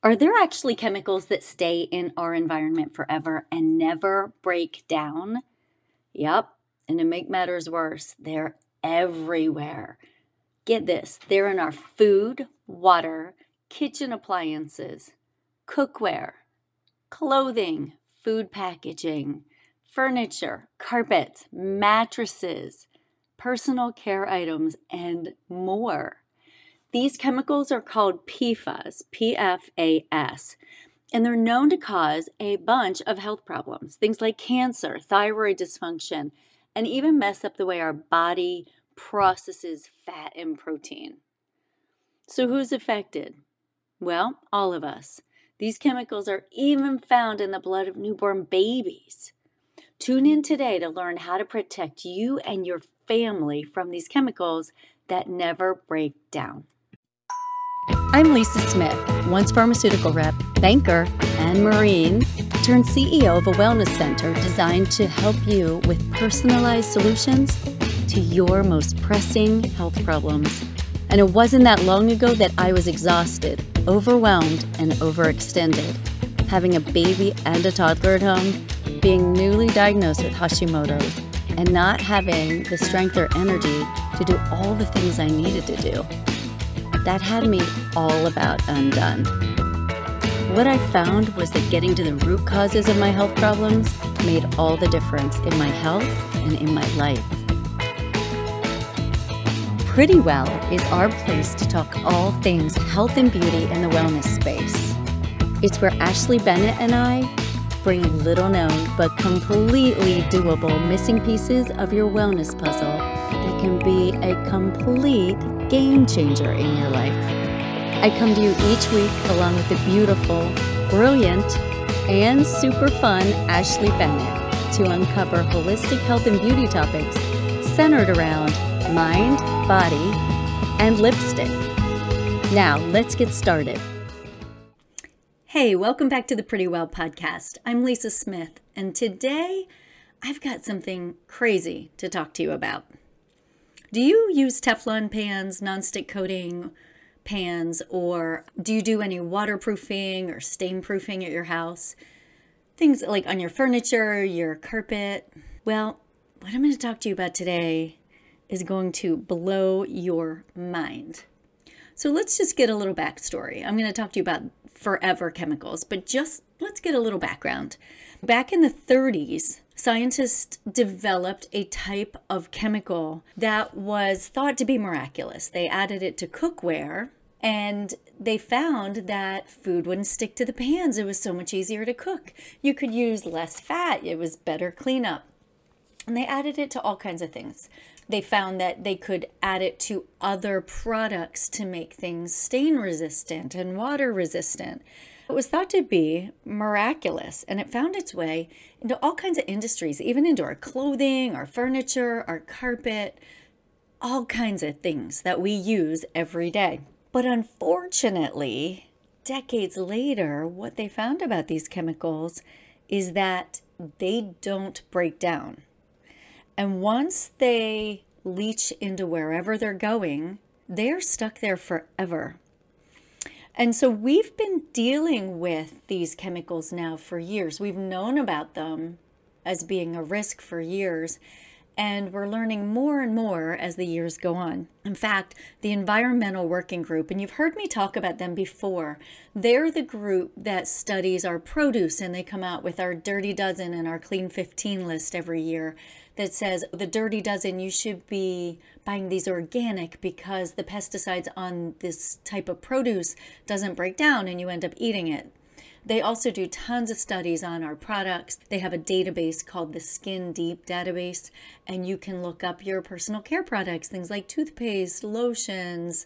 Are there actually chemicals that stay in our environment forever and never break down? Yep. And to make matters worse, they're everywhere. Get this they're in our food, water, kitchen appliances, cookware, clothing, food packaging, furniture, carpets, mattresses, personal care items, and more. These chemicals are called PFAS, PFAS, and they're known to cause a bunch of health problems, things like cancer, thyroid dysfunction, and even mess up the way our body processes fat and protein. So, who's affected? Well, all of us. These chemicals are even found in the blood of newborn babies. Tune in today to learn how to protect you and your family from these chemicals that never break down. I'm Lisa Smith, once pharmaceutical rep, banker, and Marine, turned CEO of a wellness center designed to help you with personalized solutions to your most pressing health problems. And it wasn't that long ago that I was exhausted, overwhelmed, and overextended. Having a baby and a toddler at home, being newly diagnosed with Hashimoto's, and not having the strength or energy to do all the things I needed to do. That had me all about undone. What I found was that getting to the root causes of my health problems made all the difference in my health and in my life. Pretty Well is our place to talk all things health and beauty in the wellness space. It's where Ashley Bennett and I bring little known but completely doable missing pieces of your wellness puzzle that can be a complete game changer in your life. I come to you each week along with the beautiful, brilliant, and super fun Ashley Bennett to uncover holistic health and beauty topics centered around mind, body, and lipstick. Now, let's get started. Hey, welcome back to the Pretty Well podcast. I'm Lisa Smith, and today I've got something crazy to talk to you about. Do you use Teflon pans, nonstick coating pans, or do you do any waterproofing or stain proofing at your house? Things like on your furniture, your carpet. Well, what I'm going to talk to you about today is going to blow your mind. So let's just get a little backstory. I'm going to talk to you about forever chemicals, but just let's get a little background. Back in the 30s, scientists developed a type of chemical that was thought to be miraculous. They added it to cookware and they found that food wouldn't stick to the pans. It was so much easier to cook. You could use less fat, it was better cleanup. And they added it to all kinds of things they found that they could add it to other products to make things stain resistant and water resistant. It was thought to be miraculous and it found its way into all kinds of industries, even into our clothing, our furniture, our carpet, all kinds of things that we use every day. But unfortunately, decades later, what they found about these chemicals is that they don't break down. And once they leach into wherever they're going, they're stuck there forever. And so we've been dealing with these chemicals now for years. We've known about them as being a risk for years and we're learning more and more as the years go on. In fact, the Environmental Working Group, and you've heard me talk about them before, they're the group that studies our produce and they come out with our Dirty Dozen and our Clean 15 list every year that says the Dirty Dozen, you should be buying these organic because the pesticides on this type of produce doesn't break down and you end up eating it. They also do tons of studies on our products. They have a database called the Skin Deep database, and you can look up your personal care products, things like toothpaste, lotions,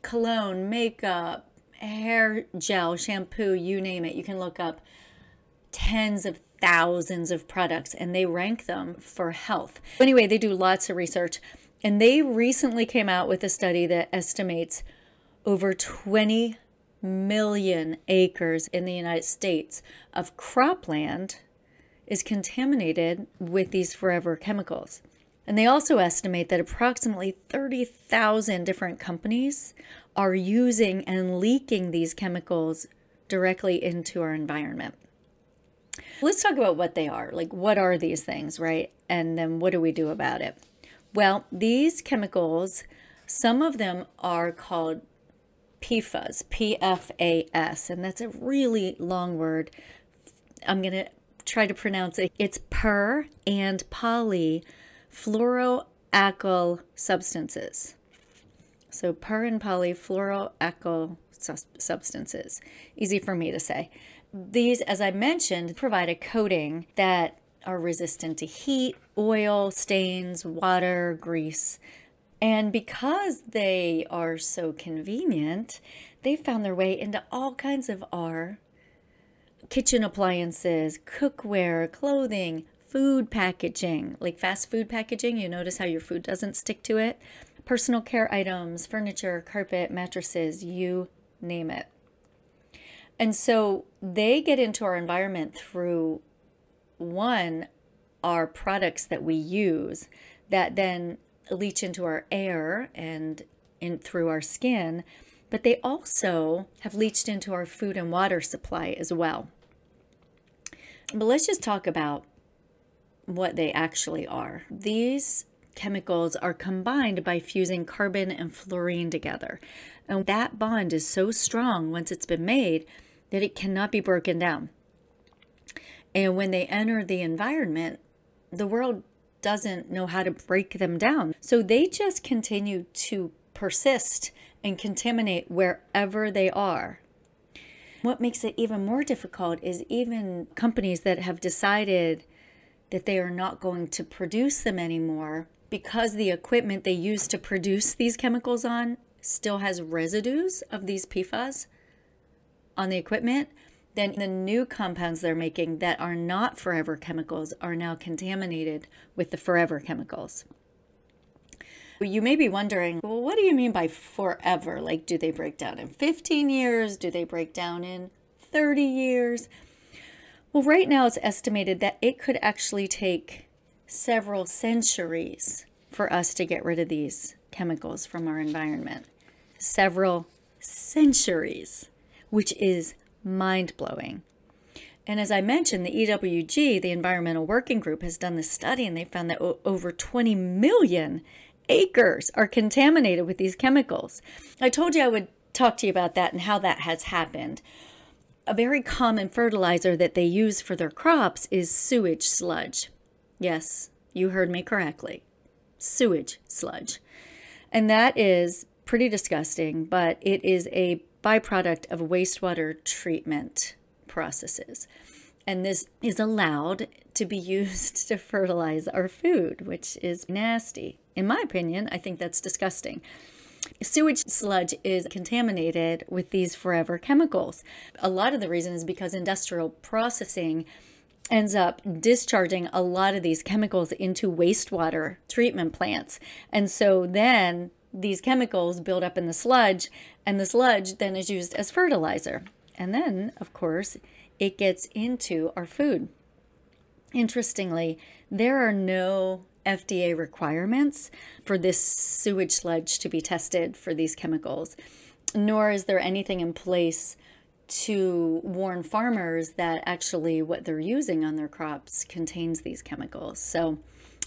cologne, makeup, hair gel, shampoo, you name it. You can look up tens of thousands of products and they rank them for health. Anyway, they do lots of research and they recently came out with a study that estimates over 20 million acres in the United States of cropland is contaminated with these forever chemicals. And they also estimate that approximately 30,000 different companies are using and leaking these chemicals directly into our environment. Let's talk about what they are. Like, what are these things, right? And then what do we do about it? Well, these chemicals, some of them are called PFAS, P F A S, and that's a really long word. I'm going to try to pronounce it. It's per and poly fluoroalkyl substances. So per and poly fluoroalkyl substances. Easy for me to say. These, as I mentioned, provide a coating that are resistant to heat, oil, stains, water, grease. And because they are so convenient, they found their way into all kinds of our kitchen appliances, cookware, clothing, food packaging, like fast food packaging. You notice how your food doesn't stick to it. Personal care items, furniture, carpet, mattresses, you name it. And so they get into our environment through one, our products that we use that then leach into our air and in through our skin, but they also have leached into our food and water supply as well. But let's just talk about what they actually are. These chemicals are combined by fusing carbon and fluorine together. And that bond is so strong once it's been made that it cannot be broken down. And when they enter the environment, the world doesn't know how to break them down. So they just continue to persist and contaminate wherever they are. What makes it even more difficult is even companies that have decided that they are not going to produce them anymore because the equipment they use to produce these chemicals on still has residues of these PFAS on the equipment, then the new compounds they're making that are not forever chemicals are now contaminated with the forever chemicals. You may be wondering, well, what do you mean by forever? Like, do they break down in 15 years? Do they break down in 30 years? Well, right now it's estimated that it could actually take several centuries for us to get rid of these chemicals from our environment. Several centuries, which is mind blowing. And as I mentioned, the EWG, the Environmental Working Group, has done this study and they found that over 20 million acres are contaminated with these chemicals. I told you I would talk to you about that and how that has happened a very common fertilizer that they use for their crops is sewage sludge. Yes, you heard me correctly. Sewage sludge. And that is pretty disgusting, but it is a byproduct of wastewater treatment processes. And this is allowed to be used to fertilize our food, which is nasty. In my opinion, I think that's disgusting. Sewage sludge is contaminated with these forever chemicals. A lot of the reason is because industrial processing ends up discharging a lot of these chemicals into wastewater treatment plants. And so then these chemicals build up in the sludge, and the sludge then is used as fertilizer. And then, of course, it gets into our food. Interestingly, there are no FDA requirements for this sewage sludge to be tested for these chemicals, nor is there anything in place to warn farmers that actually what they're using on their crops contains these chemicals. So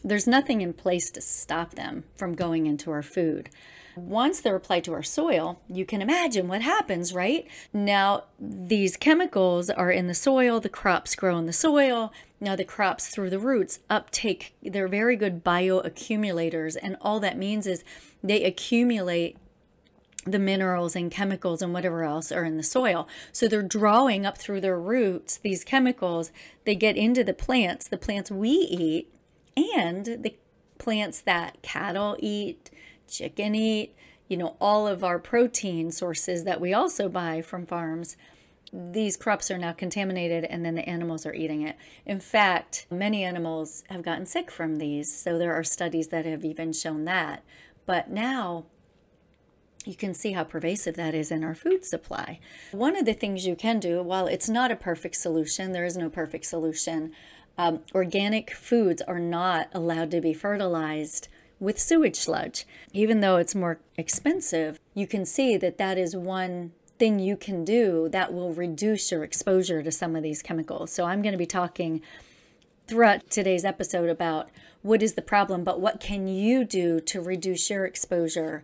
there's nothing in place to stop them from going into our food. Once they're applied to our soil, you can imagine what happens, right? Now, these chemicals are in the soil, the crops grow in the soil. Now, the crops through the roots uptake, they're very good bioaccumulators. And all that means is they accumulate the minerals and chemicals and whatever else are in the soil. So they're drawing up through their roots these chemicals. They get into the plants, the plants we eat, and the plants that cattle eat, chicken eat, you know, all of our protein sources that we also buy from farms, these crops are now contaminated and then the animals are eating it. In fact, many animals have gotten sick from these. So there are studies that have even shown that. But now you can see how pervasive that is in our food supply. One of the things you can do, while it's not a perfect solution, there is no perfect solution, um, organic foods are not allowed to be fertilized with sewage sludge. Even though it's more expensive, you can see that that is one thing you can do that will reduce your exposure to some of these chemicals. So I'm going to be talking throughout today's episode about what is the problem, but what can you do to reduce your exposure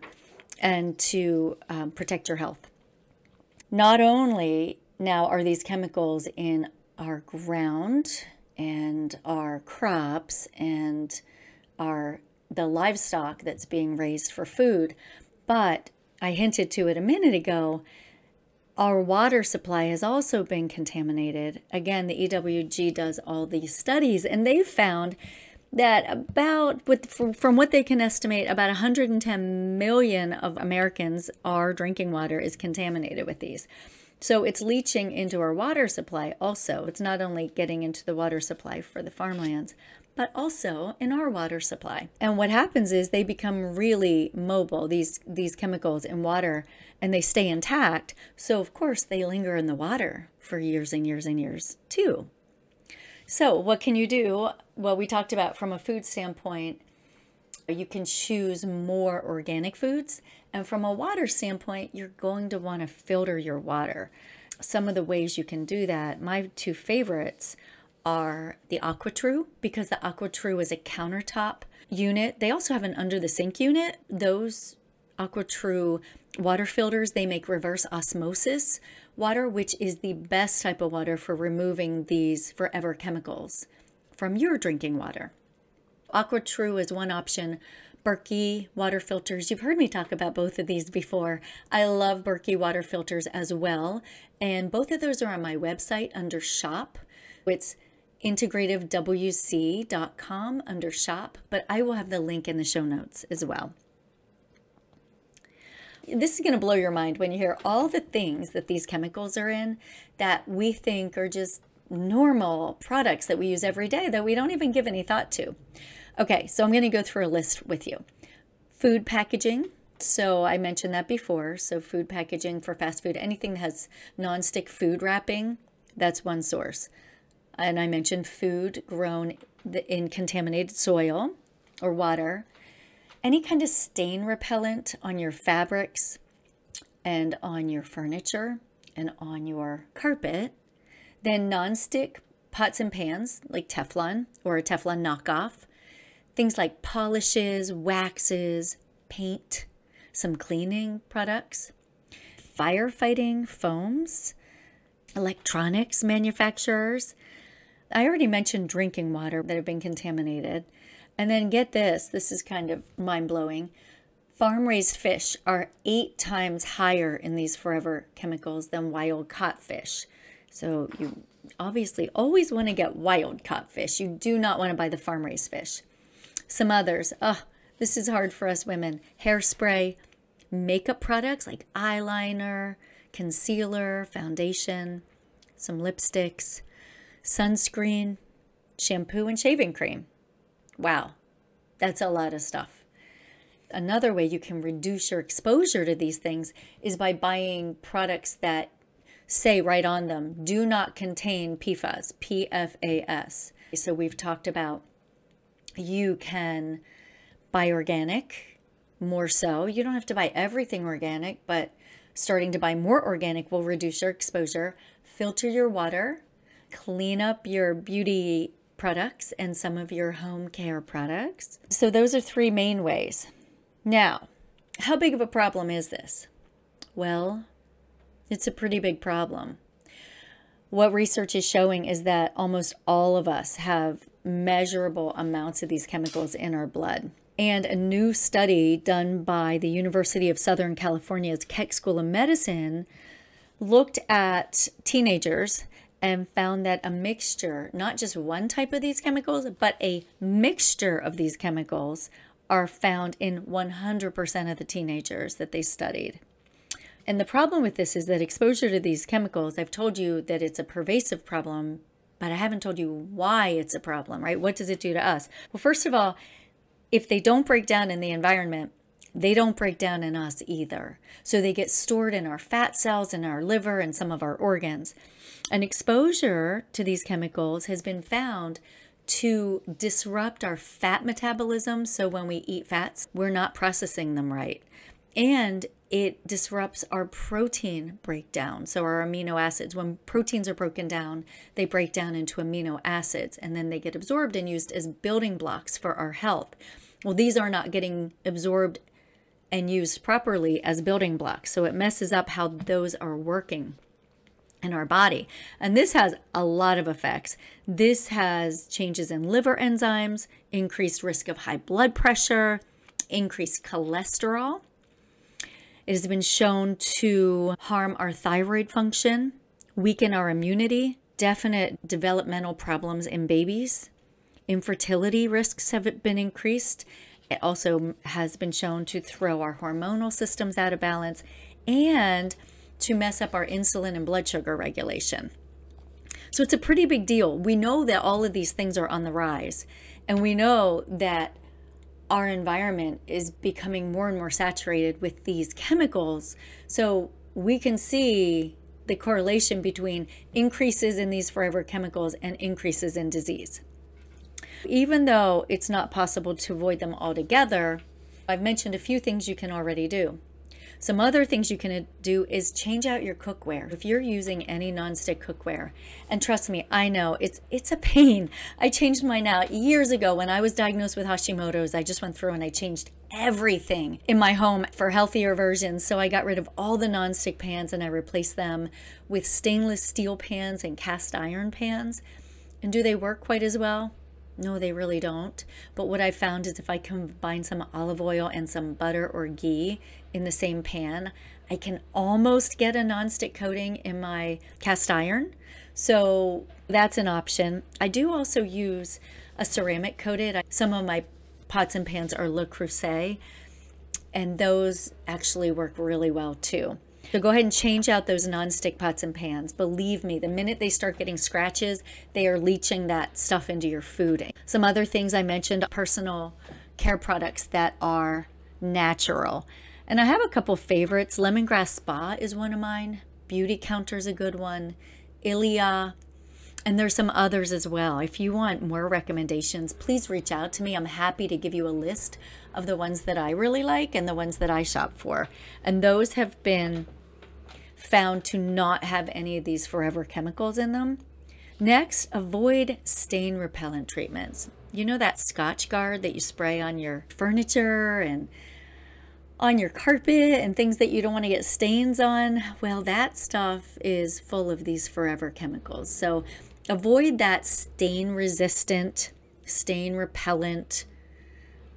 and to um, protect your health. Not only now are these chemicals in our ground and our crops and our the livestock that's being raised for food, but I hinted to it a minute ago. Our water supply has also been contaminated. Again, the EWG does all these studies, and they've found that about with from what they can estimate about 110 million of Americans our drinking water is contaminated with these. So it's leaching into our water supply also. It's not only getting into the water supply for the farmlands, but also in our water supply. And what happens is they become really mobile, these these chemicals in water, and they stay intact. So of course they linger in the water for years and years and years too. So, what can you do? Well, we talked about from a food standpoint, you can choose more organic foods. And from a water standpoint, you're going to want to filter your water. Some of the ways you can do that, my two favorites are the AquaTru, because the AquaTru is a countertop unit. They also have an under the sink unit. Those AquaTru water filters, they make reverse osmosis water, which is the best type of water for removing these forever chemicals from your drinking water. AquaTru is one option. Berkey water filters. You've heard me talk about both of these before. I love Berkey water filters as well. And both of those are on my website under shop. It's integrativewc.com under shop, but I will have the link in the show notes as well this is going to blow your mind when you hear all the things that these chemicals are in that we think are just normal products that we use every day that we don't even give any thought to. Okay, so I'm going to go through a list with you. Food packaging. So I mentioned that before. So food packaging for fast food, anything that has nonstick food wrapping, that's one source. And I mentioned food grown in contaminated soil or water any kind of stain repellent on your fabrics and on your furniture and on your carpet, then non-stick pots and pans like Teflon or a Teflon knockoff, things like polishes, waxes, paint, some cleaning products, firefighting foams, electronics manufacturers. I already mentioned drinking water that have been contaminated. And then get this this is kind of mind blowing. Farm raised fish are eight times higher in these forever chemicals than wild caught fish. So you obviously always want to get wild caught fish. You do not want to buy the farm raised fish. Some others. Oh, this is hard for us women. Hairspray, makeup products like eyeliner, concealer, foundation, some lipsticks, sunscreen, shampoo, and shaving cream. Wow, that's a lot of stuff. Another way you can reduce your exposure to these things is by buying products that say right on them, do not contain PFAS, PFAS. So we've talked about you can buy organic more so. You don't have to buy everything organic, but starting to buy more organic will reduce your exposure. Filter your water, clean up your beauty products and some of your home care products. So, those are three main ways. Now, how big of a problem is this? Well, it's a pretty big problem. What research is showing is that almost all of us have measurable amounts of these chemicals in our blood. And a new study done by the University of Southern California's Keck School of Medicine looked at teenagers and found that a mixture, not just one type of these chemicals, but a mixture of these chemicals are found in 100% of the teenagers that they studied. And the problem with this is that exposure to these chemicals, I've told you that it's a pervasive problem, but I haven't told you why it's a problem, right? What does it do to us? Well, first of all, if they don't break down in the environment, they don't break down in us either. So they get stored in our fat cells, in our liver, and some of our organs. An exposure to these chemicals has been found to disrupt our fat metabolism. So when we eat fats, we're not processing them right. And it disrupts our protein breakdown. So, our amino acids, when proteins are broken down, they break down into amino acids and then they get absorbed and used as building blocks for our health. Well, these are not getting absorbed and used properly as building blocks. So, it messes up how those are working in our body. And this has a lot of effects. This has changes in liver enzymes, increased risk of high blood pressure, increased cholesterol it has been shown to harm our thyroid function, weaken our immunity, definite developmental problems in babies. Infertility risks have been increased. It also has been shown to throw our hormonal systems out of balance and to mess up our insulin and blood sugar regulation. So it's a pretty big deal. We know that all of these things are on the rise, and we know that our environment is becoming more and more saturated with these chemicals. So we can see the correlation between increases in these forever chemicals and increases in disease. Even though it's not possible to avoid them altogether, I've mentioned a few things you can already do. Some other things you can do is change out your cookware. If you're using any nonstick cookware, and trust me, I know it's it's a pain. I changed mine out years ago when I was diagnosed with Hashimoto's. I just went through and I changed everything in my home for healthier versions. So I got rid of all the nonstick pans and I replaced them with stainless steel pans and cast iron pans. And do they work quite as well? No, they really don't. But what I found is if I combine some olive oil and some butter or ghee in the same pan, I can almost get a nonstick coating in my cast iron. So that's an option. I do also use a ceramic coated. Some of my pots and pans are Le Creuset, and those actually work really well too. So go ahead and change out those non-stick pots and pans. Believe me, the minute they start getting scratches, they are leaching that stuff into your food. Some other things I mentioned, personal care products that are natural. And I have a couple favorites. Lemongrass Spa is one of mine. Beautycounter is a good one. Ilia. And there's some others as well. If you want more recommendations, please reach out to me. I'm happy to give you a list of the ones that I really like and the ones that I shop for. And those have been found to not have any of these forever chemicals in them. Next, avoid stain repellent treatments. You know that Scotchgard that you spray on your furniture and on your carpet and things that you don't want to get stains on? Well, that stuff is full of these forever chemicals. So avoid that stain resistant, stain repellent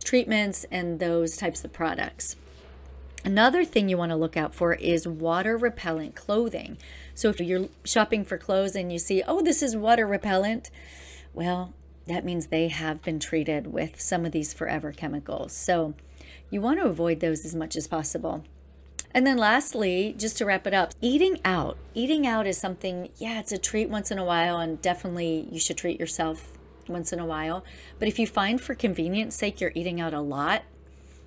treatments and those types of products. Another thing you want to look out for is water repellent clothing. So if you're shopping for clothes and you see, oh, this is water repellent, well, that means they have been treated with some of these forever chemicals. So you want to avoid those as much as possible. And then lastly, just to wrap it up, eating out. Eating out is something, yeah, it's a treat once in a while, and definitely you should treat yourself once in a while. But if you find for convenience sake you're eating out a lot,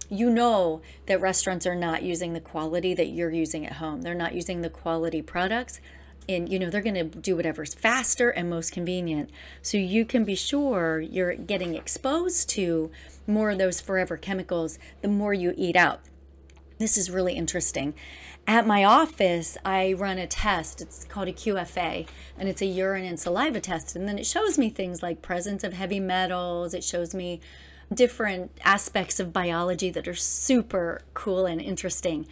you know that restaurants are not using the quality that you're using at home. They're not using the quality products and you know they're going to do whatever's faster and most convenient. So you can be sure you're getting exposed to more of those forever chemicals the more you eat out. This is really interesting. At my office, I run a test. It's called a QFA, and it's a urine and saliva test. And then it shows me things like presence of heavy metals. It shows me different aspects of biology that are super cool and interesting.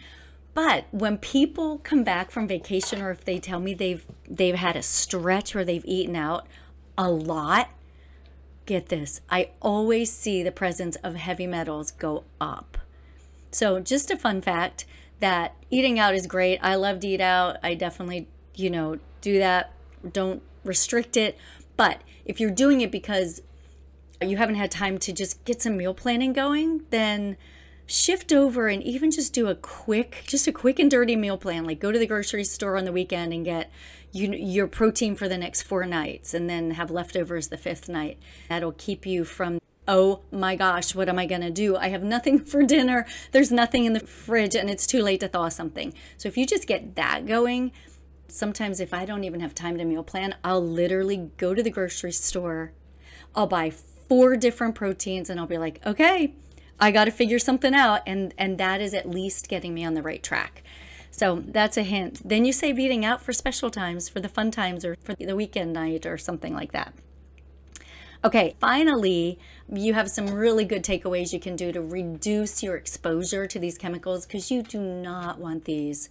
But when people come back from vacation or if they tell me they've they've had a stretch where they've eaten out a lot, get this, I always see the presence of heavy metals go up. So just a fun fact that eating out is great. I love to eat out. I definitely, you know, do that. Don't restrict it. But if you're doing it because you haven't had time to just get some meal planning going, then shift over and even just do a quick, just a quick and dirty meal plan. Like go to the grocery store on the weekend and get you, your protein for the next four nights and then have leftovers the fifth night. That'll keep you from, oh my gosh, what am I going to do? I have nothing for dinner. There's nothing in the fridge and it's too late to thaw something. So if you just get that going, sometimes if I don't even have time to meal plan, I'll literally go to the grocery store. I'll buy four different proteins and I'll be like, okay, I got to figure something out and and that is at least getting me on the right track. So that's a hint. Then you save eating out for special times, for the fun times or for the weekend night or something like that. Okay, finally, you have some really good takeaways you can do to reduce your exposure to these chemicals because you do not want these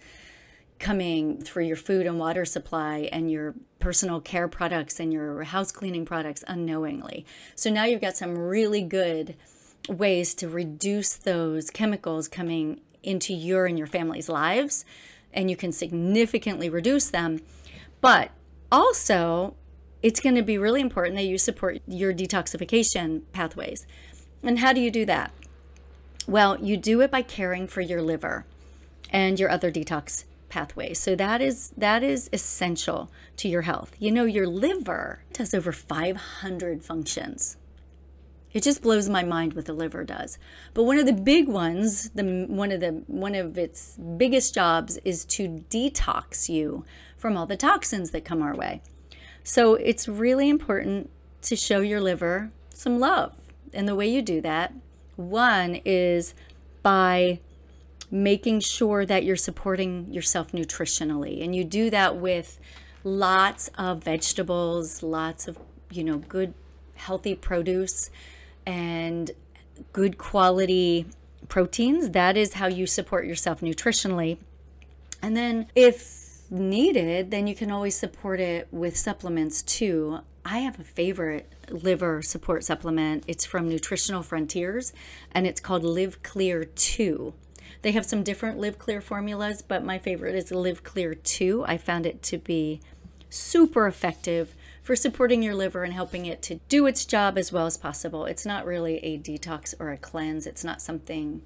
coming through your food and water supply and your personal care products and your house cleaning products unknowingly. So now you've got some really good ways to reduce those chemicals coming into your and your family's lives and you can significantly reduce them. But also, it's going to be really important that you support your detoxification pathways. And how do you do that? Well, you do it by caring for your liver and your other detox pathways. So that is that is essential to your health. You know, your liver does over 500 functions. It just blows my mind what the liver does. But one of the big ones, the one of the one of its biggest jobs is to detox you from all the toxins that come our way. So it's really important to show your liver some love. And the way you do that, one is by making sure that you're supporting yourself nutritionally. And you do that with lots of vegetables, lots of, you know, good healthy produce and good quality proteins. That is how you support yourself nutritionally. And then if needed, then you can always support it with supplements too. I have a favorite liver support supplement. It's from Nutritional Frontiers and it's called Live Clear 2. They have some different Live Clear formulas, but my favorite is Live Clear 2. I found it to be super effective for supporting your liver and helping it to do its job as well as possible. It's not really a detox or a cleanse. It's not something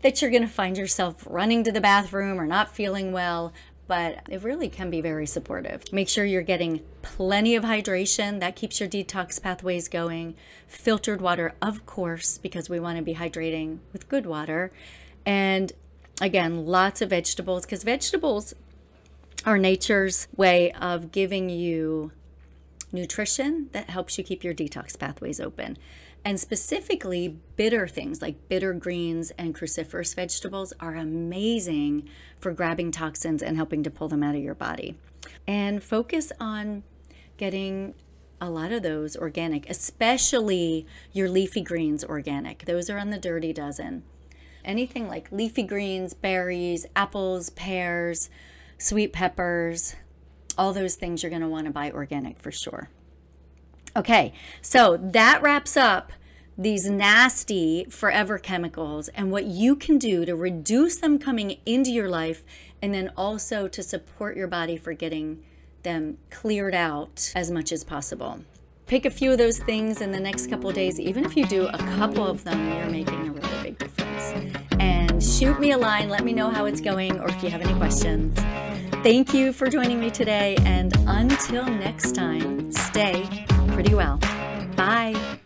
that you're going to find yourself running to the bathroom or not feeling well but it really can be very supportive. Make sure you're getting plenty of hydration. That keeps your detox pathways going. Filtered water, of course, because we want to be hydrating with good water. And again, lots of vegetables because vegetables are nature's way of giving you nutrition that helps you keep your detox pathways open. And specifically, bitter things like bitter greens and cruciferous vegetables are amazing for grabbing toxins and helping to pull them out of your body. And focus on getting a lot of those organic, especially your leafy greens organic. Those are on the dirty dozen. Anything like leafy greens, berries, apples, pears, sweet peppers, all those things you're going to want to buy organic for sure. Okay, so that wraps up these nasty forever chemicals and what you can do to reduce them coming into your life and then also to support your body for getting them cleared out as much as possible. Pick a few of those things in the next couple days. Even if you do a couple of them, you're making a really big difference. And shoot me a line, let me know how it's going or if you have any questions. Thank you for joining me today, and until next time, stay pretty well. Bye.